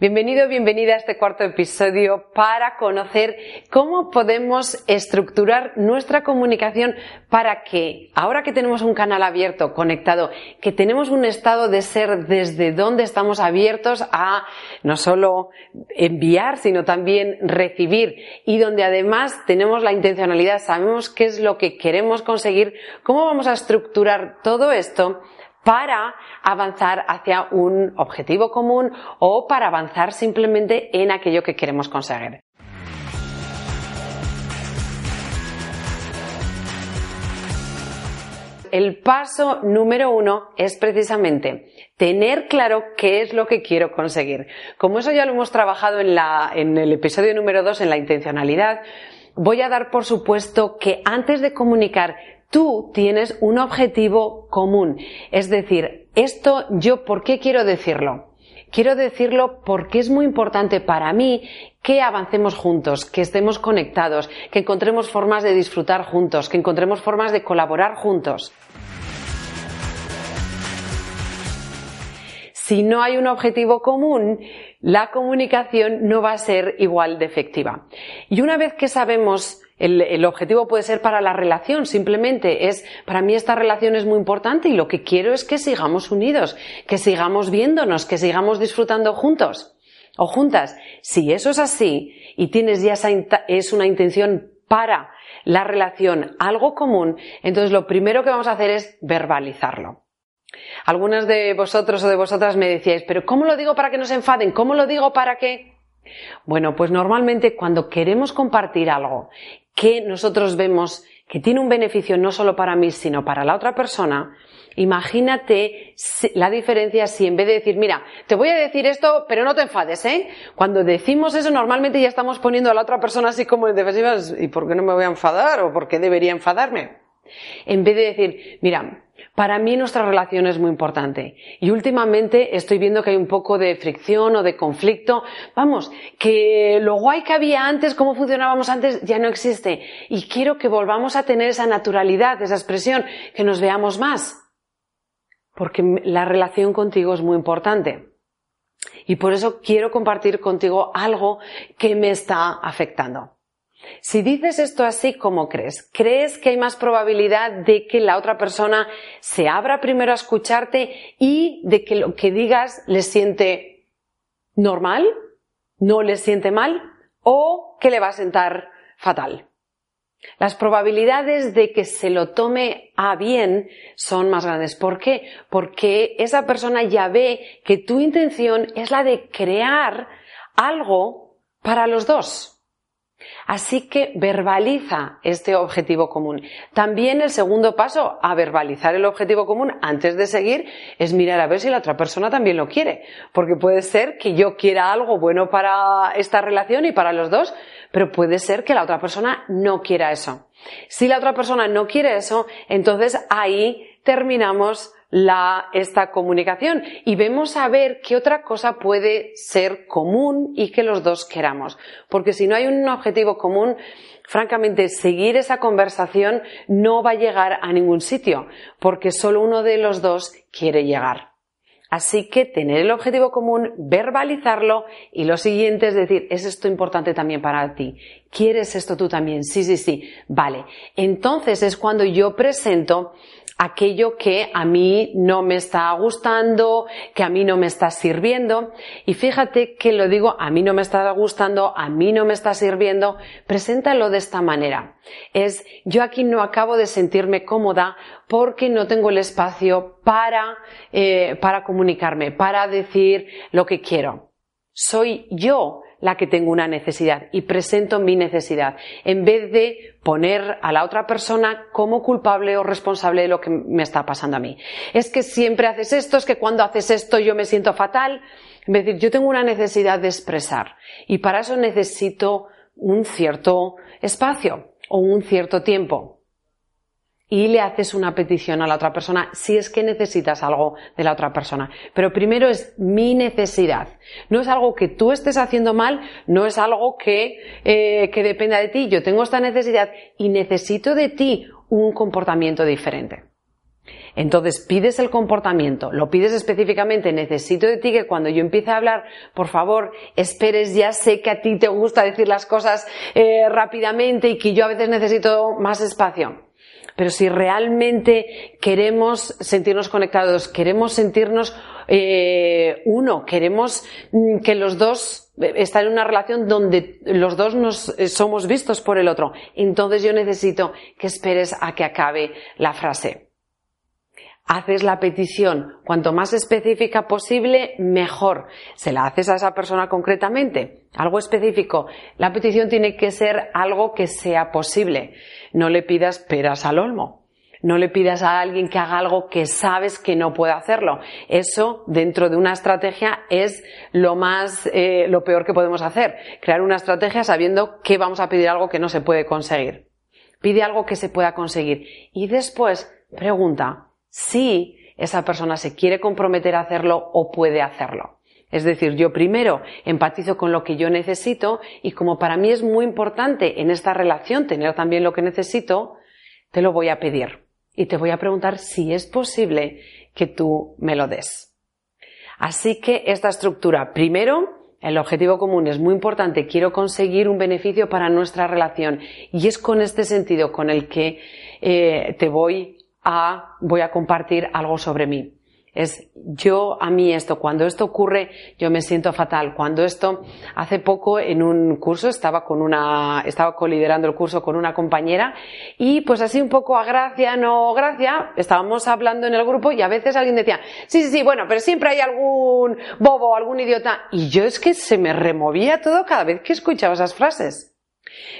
Bienvenido, bienvenida a este cuarto episodio para conocer cómo podemos estructurar nuestra comunicación para que, ahora que tenemos un canal abierto, conectado, que tenemos un estado de ser desde donde estamos abiertos a no solo enviar, sino también recibir y donde además tenemos la intencionalidad, sabemos qué es lo que queremos conseguir, cómo vamos a estructurar todo esto para avanzar hacia un objetivo común o para avanzar simplemente en aquello que queremos conseguir. El paso número uno es precisamente tener claro qué es lo que quiero conseguir. Como eso ya lo hemos trabajado en, en el episodio número dos, en la intencionalidad, voy a dar por supuesto que antes de comunicar tú tienes un objetivo común. Es decir, esto yo, ¿por qué quiero decirlo? Quiero decirlo porque es muy importante para mí que avancemos juntos, que estemos conectados, que encontremos formas de disfrutar juntos, que encontremos formas de colaborar juntos. Si no hay un objetivo común, la comunicación no va a ser igual de efectiva. Y una vez que sabemos el, objetivo puede ser para la relación, simplemente es, para mí esta relación es muy importante y lo que quiero es que sigamos unidos, que sigamos viéndonos, que sigamos disfrutando juntos o juntas. Si eso es así y tienes ya esa, es una intención para la relación, algo común, entonces lo primero que vamos a hacer es verbalizarlo. Algunas de vosotros o de vosotras me decíais, pero ¿cómo lo digo para que no se enfaden? ¿Cómo lo digo para que? Bueno, pues normalmente cuando queremos compartir algo que nosotros vemos que tiene un beneficio no solo para mí, sino para la otra persona, imagínate la diferencia si en vez de decir, mira, te voy a decir esto, pero no te enfades, ¿eh? Cuando decimos eso, normalmente ya estamos poniendo a la otra persona así como en defensivas, ¿y por qué no me voy a enfadar? ¿O por qué debería enfadarme? En vez de decir, mira, para mí nuestra relación es muy importante y últimamente estoy viendo que hay un poco de fricción o de conflicto. Vamos, que lo guay que había antes, cómo funcionábamos antes, ya no existe. Y quiero que volvamos a tener esa naturalidad, esa expresión, que nos veamos más. Porque la relación contigo es muy importante. Y por eso quiero compartir contigo algo que me está afectando. Si dices esto así, ¿cómo crees? ¿Crees que hay más probabilidad de que la otra persona se abra primero a escucharte y de que lo que digas le siente normal, no le siente mal o que le va a sentar fatal? Las probabilidades de que se lo tome a bien son más grandes. ¿Por qué? Porque esa persona ya ve que tu intención es la de crear algo para los dos. Así que verbaliza este objetivo común. También el segundo paso a verbalizar el objetivo común antes de seguir es mirar a ver si la otra persona también lo quiere. Porque puede ser que yo quiera algo bueno para esta relación y para los dos, pero puede ser que la otra persona no quiera eso. Si la otra persona no quiere eso, entonces ahí terminamos la, esta comunicación y vemos a ver qué otra cosa puede ser común y que los dos queramos. Porque si no hay un objetivo común, francamente, seguir esa conversación no va a llegar a ningún sitio, porque solo uno de los dos quiere llegar. Así que tener el objetivo común, verbalizarlo y lo siguiente es decir, ¿es esto importante también para ti? ¿Quieres esto tú también? Sí, sí, sí. Vale. Entonces es cuando yo presento aquello que a mí no me está gustando, que a mí no me está sirviendo. Y fíjate que lo digo, a mí no me está gustando, a mí no me está sirviendo. Preséntalo de esta manera. Es, yo aquí no acabo de sentirme cómoda porque no tengo el espacio para, eh, para comunicarme, para decir lo que quiero. Soy yo la que tengo una necesidad y presento mi necesidad, en vez de poner a la otra persona como culpable o responsable de lo que me está pasando a mí. Es que siempre haces esto, es que cuando haces esto yo me siento fatal. Es decir, yo tengo una necesidad de expresar y para eso necesito un cierto espacio o un cierto tiempo y le haces una petición a la otra persona si es que necesitas algo de la otra persona. Pero primero es mi necesidad. No es algo que tú estés haciendo mal, no es algo que, eh, que dependa de ti. Yo tengo esta necesidad y necesito de ti un comportamiento diferente. Entonces pides el comportamiento, lo pides específicamente, necesito de ti que cuando yo empiece a hablar, por favor, esperes, ya sé que a ti te gusta decir las cosas eh, rápidamente y que yo a veces necesito más espacio. Pero si realmente queremos sentirnos conectados, queremos sentirnos eh, uno, queremos mm, que los dos eh, estén en una relación donde los dos nos eh, somos vistos por el otro, entonces yo necesito que esperes a que acabe la frase haces la petición cuanto más específica posible, mejor. Se la haces a esa persona concretamente, algo específico. La petición tiene que ser algo que sea posible. No le pidas peras al olmo. No le pidas a alguien que haga algo que sabes que no puede hacerlo. Eso, dentro de una estrategia, es lo más, eh, lo peor que podemos hacer. Crear una estrategia sabiendo que vamos a pedir algo que no se puede conseguir. Pide algo que se pueda conseguir. Y después, pregunta, si esa persona se quiere comprometer a hacerlo o puede hacerlo. Es decir, yo primero empatizo con lo que yo necesito y como para mí es muy importante en esta relación tener también lo que necesito, te lo voy a pedir y te voy a preguntar si es posible que tú me lo des. Así que esta estructura, primero, el objetivo común es muy importante, quiero conseguir un beneficio para nuestra relación y es con este sentido con el que eh, te voy a voy a compartir algo sobre mí. Es yo a mí esto, cuando esto ocurre yo me siento fatal. Cuando esto, hace poco en un curso estaba con una, estaba coliderando el curso con una compañera y pues así un poco a gracia, no gracia, estábamos hablando en el grupo y a veces alguien decía, sí, sí, sí, bueno, pero siempre hay algún bobo, algún idiota. Y yo es que se me removía todo cada vez que escuchaba esas frases.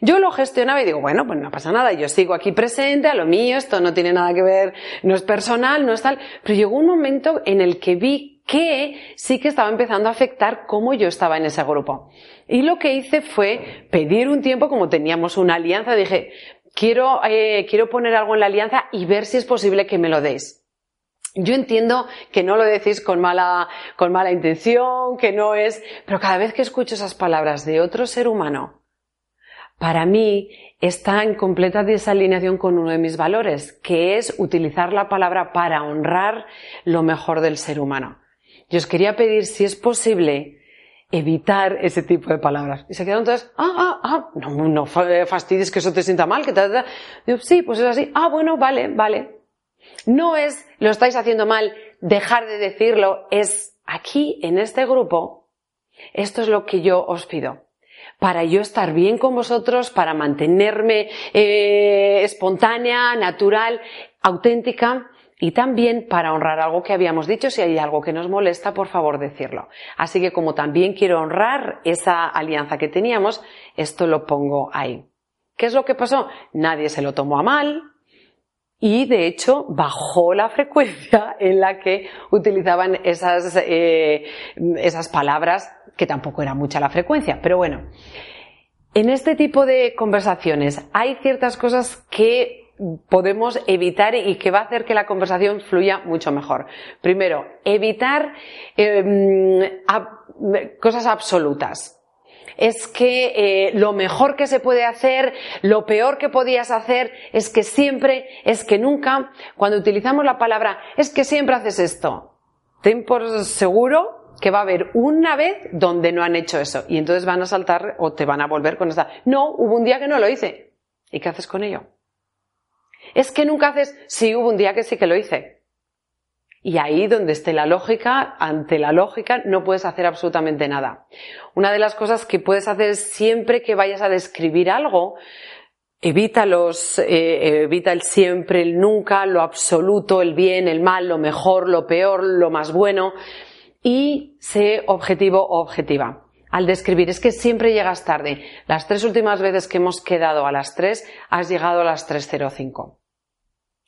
Yo lo gestionaba y digo, bueno, pues no pasa nada, yo sigo aquí presente, a lo mío, esto no tiene nada que ver, no es personal, no es tal, pero llegó un momento en el que vi que sí que estaba empezando a afectar cómo yo estaba en ese grupo. Y lo que hice fue pedir un tiempo, como teníamos una alianza, dije, quiero, eh, quiero poner algo en la alianza y ver si es posible que me lo deis. Yo entiendo que no lo decís con mala, con mala intención, que no es, pero cada vez que escucho esas palabras de otro ser humano, para mí está en completa desalineación con uno de mis valores, que es utilizar la palabra para honrar lo mejor del ser humano. Yo os quería pedir si es posible evitar ese tipo de palabras. Y se quedaron todas, ah, ah, ah, no, no fastidies que eso te sienta mal, que te... Digo, sí, pues es así. Ah, bueno, vale, vale. No es, lo estáis haciendo mal, dejar de decirlo, es aquí, en este grupo, esto es lo que yo os pido para yo estar bien con vosotros, para mantenerme eh, espontánea, natural, auténtica y también para honrar algo que habíamos dicho. Si hay algo que nos molesta, por favor decirlo. Así que como también quiero honrar esa alianza que teníamos, esto lo pongo ahí. ¿Qué es lo que pasó? Nadie se lo tomó a mal, y de hecho bajó la frecuencia en la que utilizaban esas, eh, esas palabras que tampoco era mucha la frecuencia, pero bueno. En este tipo de conversaciones hay ciertas cosas que podemos evitar y que va a hacer que la conversación fluya mucho mejor. Primero, evitar em, cosas absolutas. Es que eh, lo mejor que se puede hacer, lo peor que podías hacer, es que siempre, es que nunca, cuando utilizamos la palabra, es que siempre haces esto. Ten por seguro que va a haber una vez donde no han hecho eso y entonces van a saltar o te van a volver con esta. No, hubo un día que no lo hice. ¿Y qué haces con ello? Es que nunca haces, sí, hubo un día que sí que lo hice. Y ahí donde esté la lógica, ante la lógica, no puedes hacer absolutamente nada. Una de las cosas que puedes hacer siempre que vayas a describir algo, evita los, eh, evita el siempre, el nunca, lo absoluto, el bien, el mal, lo mejor, lo peor, lo más bueno y sé objetivo o objetiva. Al describir, es que siempre llegas tarde. Las tres últimas veces que hemos quedado a las tres, has llegado a las 3.05.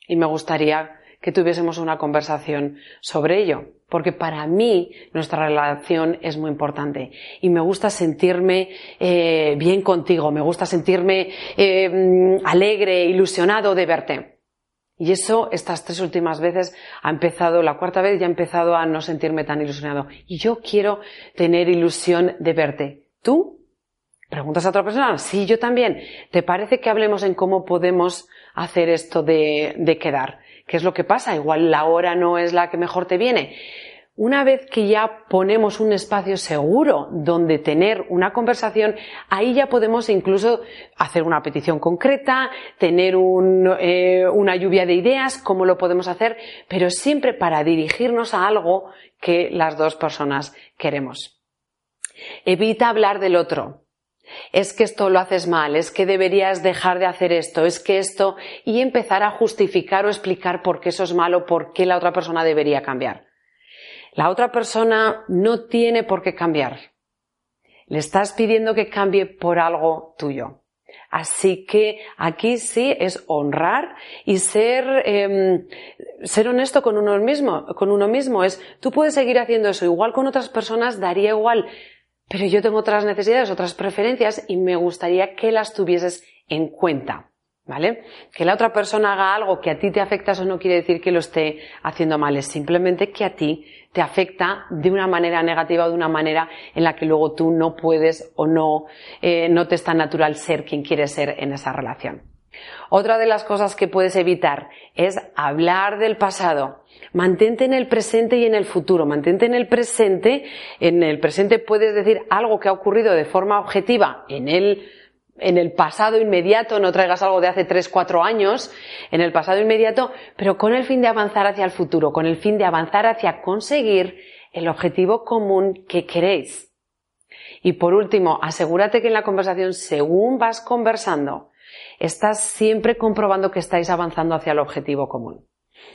Y me gustaría que tuviésemos una conversación sobre ello, porque para mí nuestra relación es muy importante y me gusta sentirme eh, bien contigo, me gusta sentirme eh, alegre, ilusionado de verte. Y eso, estas tres últimas veces, ha empezado, la cuarta vez ya ha empezado a no sentirme tan ilusionado. Y yo quiero tener ilusión de verte. ¿Tú? ¿Preguntas a otra persona? Sí, yo también. ¿Te parece que hablemos en cómo podemos hacer esto de, de quedar? ¿Qué es lo que pasa? Igual la hora no es la que mejor te viene. Una vez que ya ponemos un espacio seguro donde tener una conversación, ahí ya podemos incluso hacer una petición concreta, tener eh, una lluvia de ideas, cómo lo podemos hacer, pero siempre para dirigirnos a algo que las dos personas queremos. Evita hablar del otro. Es que esto lo haces mal, es que deberías dejar de hacer esto, es que esto, y empezar a justificar o explicar por qué eso es malo, por qué la otra persona debería cambiar. La otra persona no tiene por qué cambiar. Le estás pidiendo que cambie por algo tuyo. Así que aquí sí es honrar y ser, em, ser honesto con uno mismo, con uno mismo. Es, tú puedes seguir haciendo eso. Igual con otras personas daría igual. Pero yo tengo otras necesidades, otras preferencias y me gustaría que las tuvieses en cuenta. ¿Vale? Que la otra persona haga algo que a ti te afecta, eso no quiere decir que lo esté haciendo mal, es simplemente que a ti te afecta de una manera negativa o de una manera en la que luego tú no puedes o no, eh, no te es tan natural ser quien quieres ser en esa relación. Otra de las cosas que puedes evitar es hablar del pasado. Mantente en el presente y en el futuro. Mantente en el presente. En el presente puedes decir algo que ha ocurrido de forma objetiva en el en el pasado inmediato, no traigas algo de hace tres, cuatro años, en el pasado inmediato, pero con el fin de avanzar hacia el futuro, con el fin de avanzar hacia conseguir el objetivo común que queréis. Y por último, asegúrate que en la conversación, según vas conversando, estás siempre comprobando que estáis avanzando hacia el objetivo común.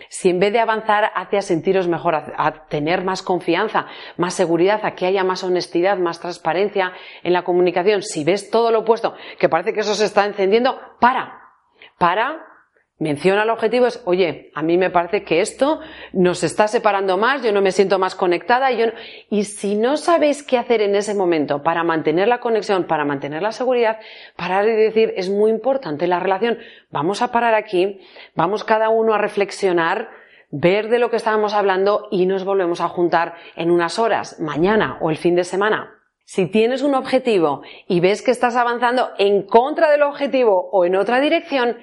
Si en vez de avanzar hacia sentiros mejor, a, tener más confianza, más seguridad, a que haya más honestidad, más transparencia en la comunicación, si ves todo lo opuesto, que parece que eso se está encendiendo, para. Para, menciona el objetivo, es, oye, a mí me parece que esto nos está separando más, yo no me siento más conectada, y, yo y si no sabéis qué hacer en ese momento para mantener la conexión, para mantener la seguridad, parar y decir, es muy importante la relación, vamos a parar aquí, vamos cada uno a reflexionar, ver de lo que estábamos hablando y nos volvemos a juntar en unas horas, mañana o el fin de semana. Si tienes un objetivo y ves que estás avanzando en contra del objetivo o en otra dirección,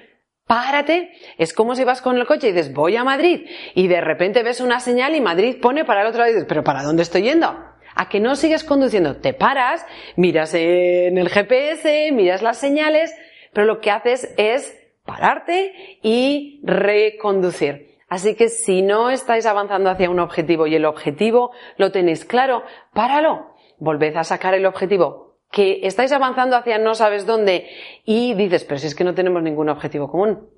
párate. Es como si vas con el coche y dices, voy a Madrid, y de repente ves una señal y Madrid pone para el otro lado y dices, pero ¿para dónde estoy yendo? A que no sigues conduciendo, te paras, miras en el GPS, miras las señales, pero lo que haces es pararte y reconducir. Así que si no estáis avanzando hacia un objetivo y el objetivo lo tenéis claro, páralo. Volved a sacar el objetivo que estáis avanzando hacia no sabes dónde y dices, pero si es que no tenemos ningún objetivo común.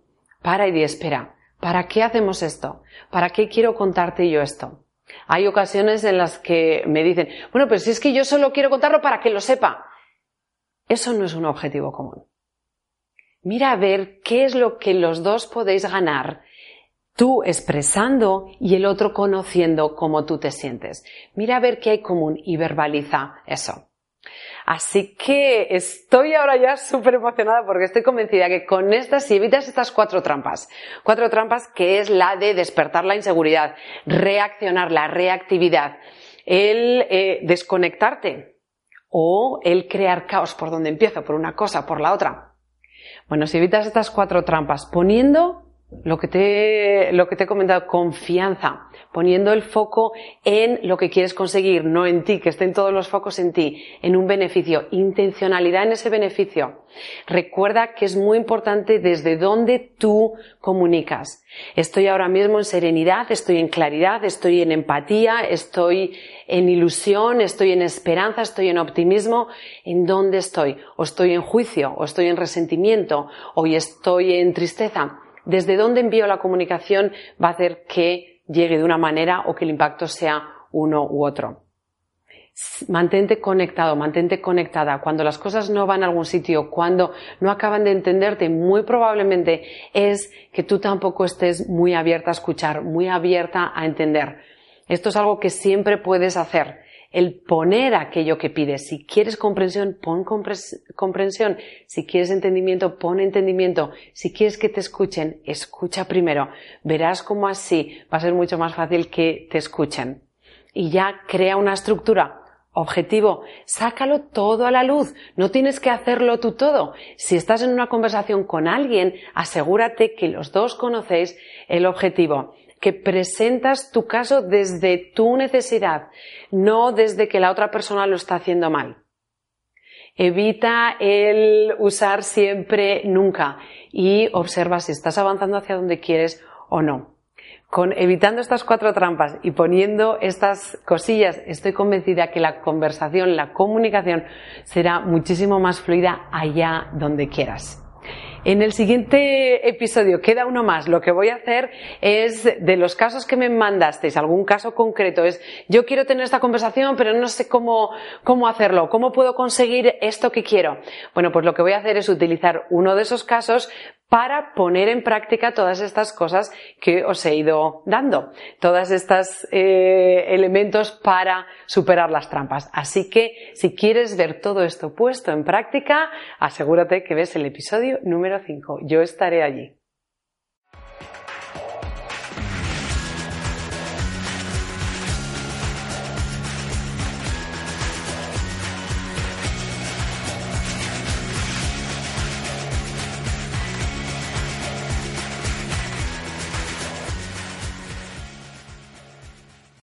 Para y di, espera, ¿para qué hacemos esto? ¿Para qué quiero contarte yo esto? Hay ocasiones en las que me dicen, bueno, pero si es que yo solo quiero contarlo para que lo sepa. Eso no es un objetivo común. Mira a ver qué es lo que los dos podéis ganar tú expresando y el otro conociendo cómo tú te sientes. Mira a ver qué hay común y verbaliza eso. Así que estoy ahora ya súper emocionada porque estoy convencida que con estas, si evitas estas cuatro trampas, cuatro trampas que es la de despertar la inseguridad, reaccionar, la reactividad, el eh, desconectarte o el crear caos por donde empiezo, por una cosa, por la otra. Bueno, si evitas estas cuatro trampas poniendo lo que te, lo que te he comentado, confianza, poniendo el foco en lo que quieres conseguir, no en ti, que estén todos los focos en ti, en un beneficio, intencionalidad en ese beneficio. Recuerda que es muy importante desde dónde tú comunicas. Estoy ahora mismo en serenidad, estoy en claridad, estoy en empatía, estoy en ilusión, estoy en esperanza, estoy en optimismo. ¿En dónde estoy? O estoy en juicio, o estoy en resentimiento, o estoy en tristeza desde dónde envío la comunicación va a hacer que llegue de una manera o que el impacto sea uno u otro. Mantente conectado, mantente conectada. Cuando las cosas no van a algún sitio, cuando no acaban de entenderte, muy probablemente es que tú tampoco estés muy abierta a escuchar, muy abierta a entender. Esto es algo que siempre puedes hacer. El poner aquello que pides. Si quieres comprensión, pon comprensión. Si quieres entendimiento, pon entendimiento. Si quieres que te escuchen, escucha primero. Verás cómo así va a ser mucho más fácil que te escuchen. Y ya crea una estructura Objetivo, sácalo todo a la luz, no tienes que hacerlo tú todo. Si estás en una conversación con alguien, asegúrate que los dos conocéis el objetivo, que presentas tu caso desde tu necesidad, no desde que la otra persona lo está haciendo mal. Evita el usar siempre nunca y observa si estás avanzando hacia donde quieres o no con evitando estas cuatro trampas y poniendo estas cosillas, estoy convencida que la conversación, la comunicación será muchísimo más fluida allá donde quieras. En el siguiente episodio queda uno más. Lo que voy a hacer es de los casos que me mandasteis, algún caso concreto, es yo quiero tener esta conversación, pero no sé cómo, cómo hacerlo, cómo puedo conseguir esto que quiero. Bueno, pues lo que voy a hacer es utilizar uno de esos casos para poner en práctica todas estas cosas que os he ido dando, todos estos eh, elementos para superar las trampas. Así que si quieres ver todo esto puesto en práctica, asegúrate que ves el episodio número 5. Yo estaré allí.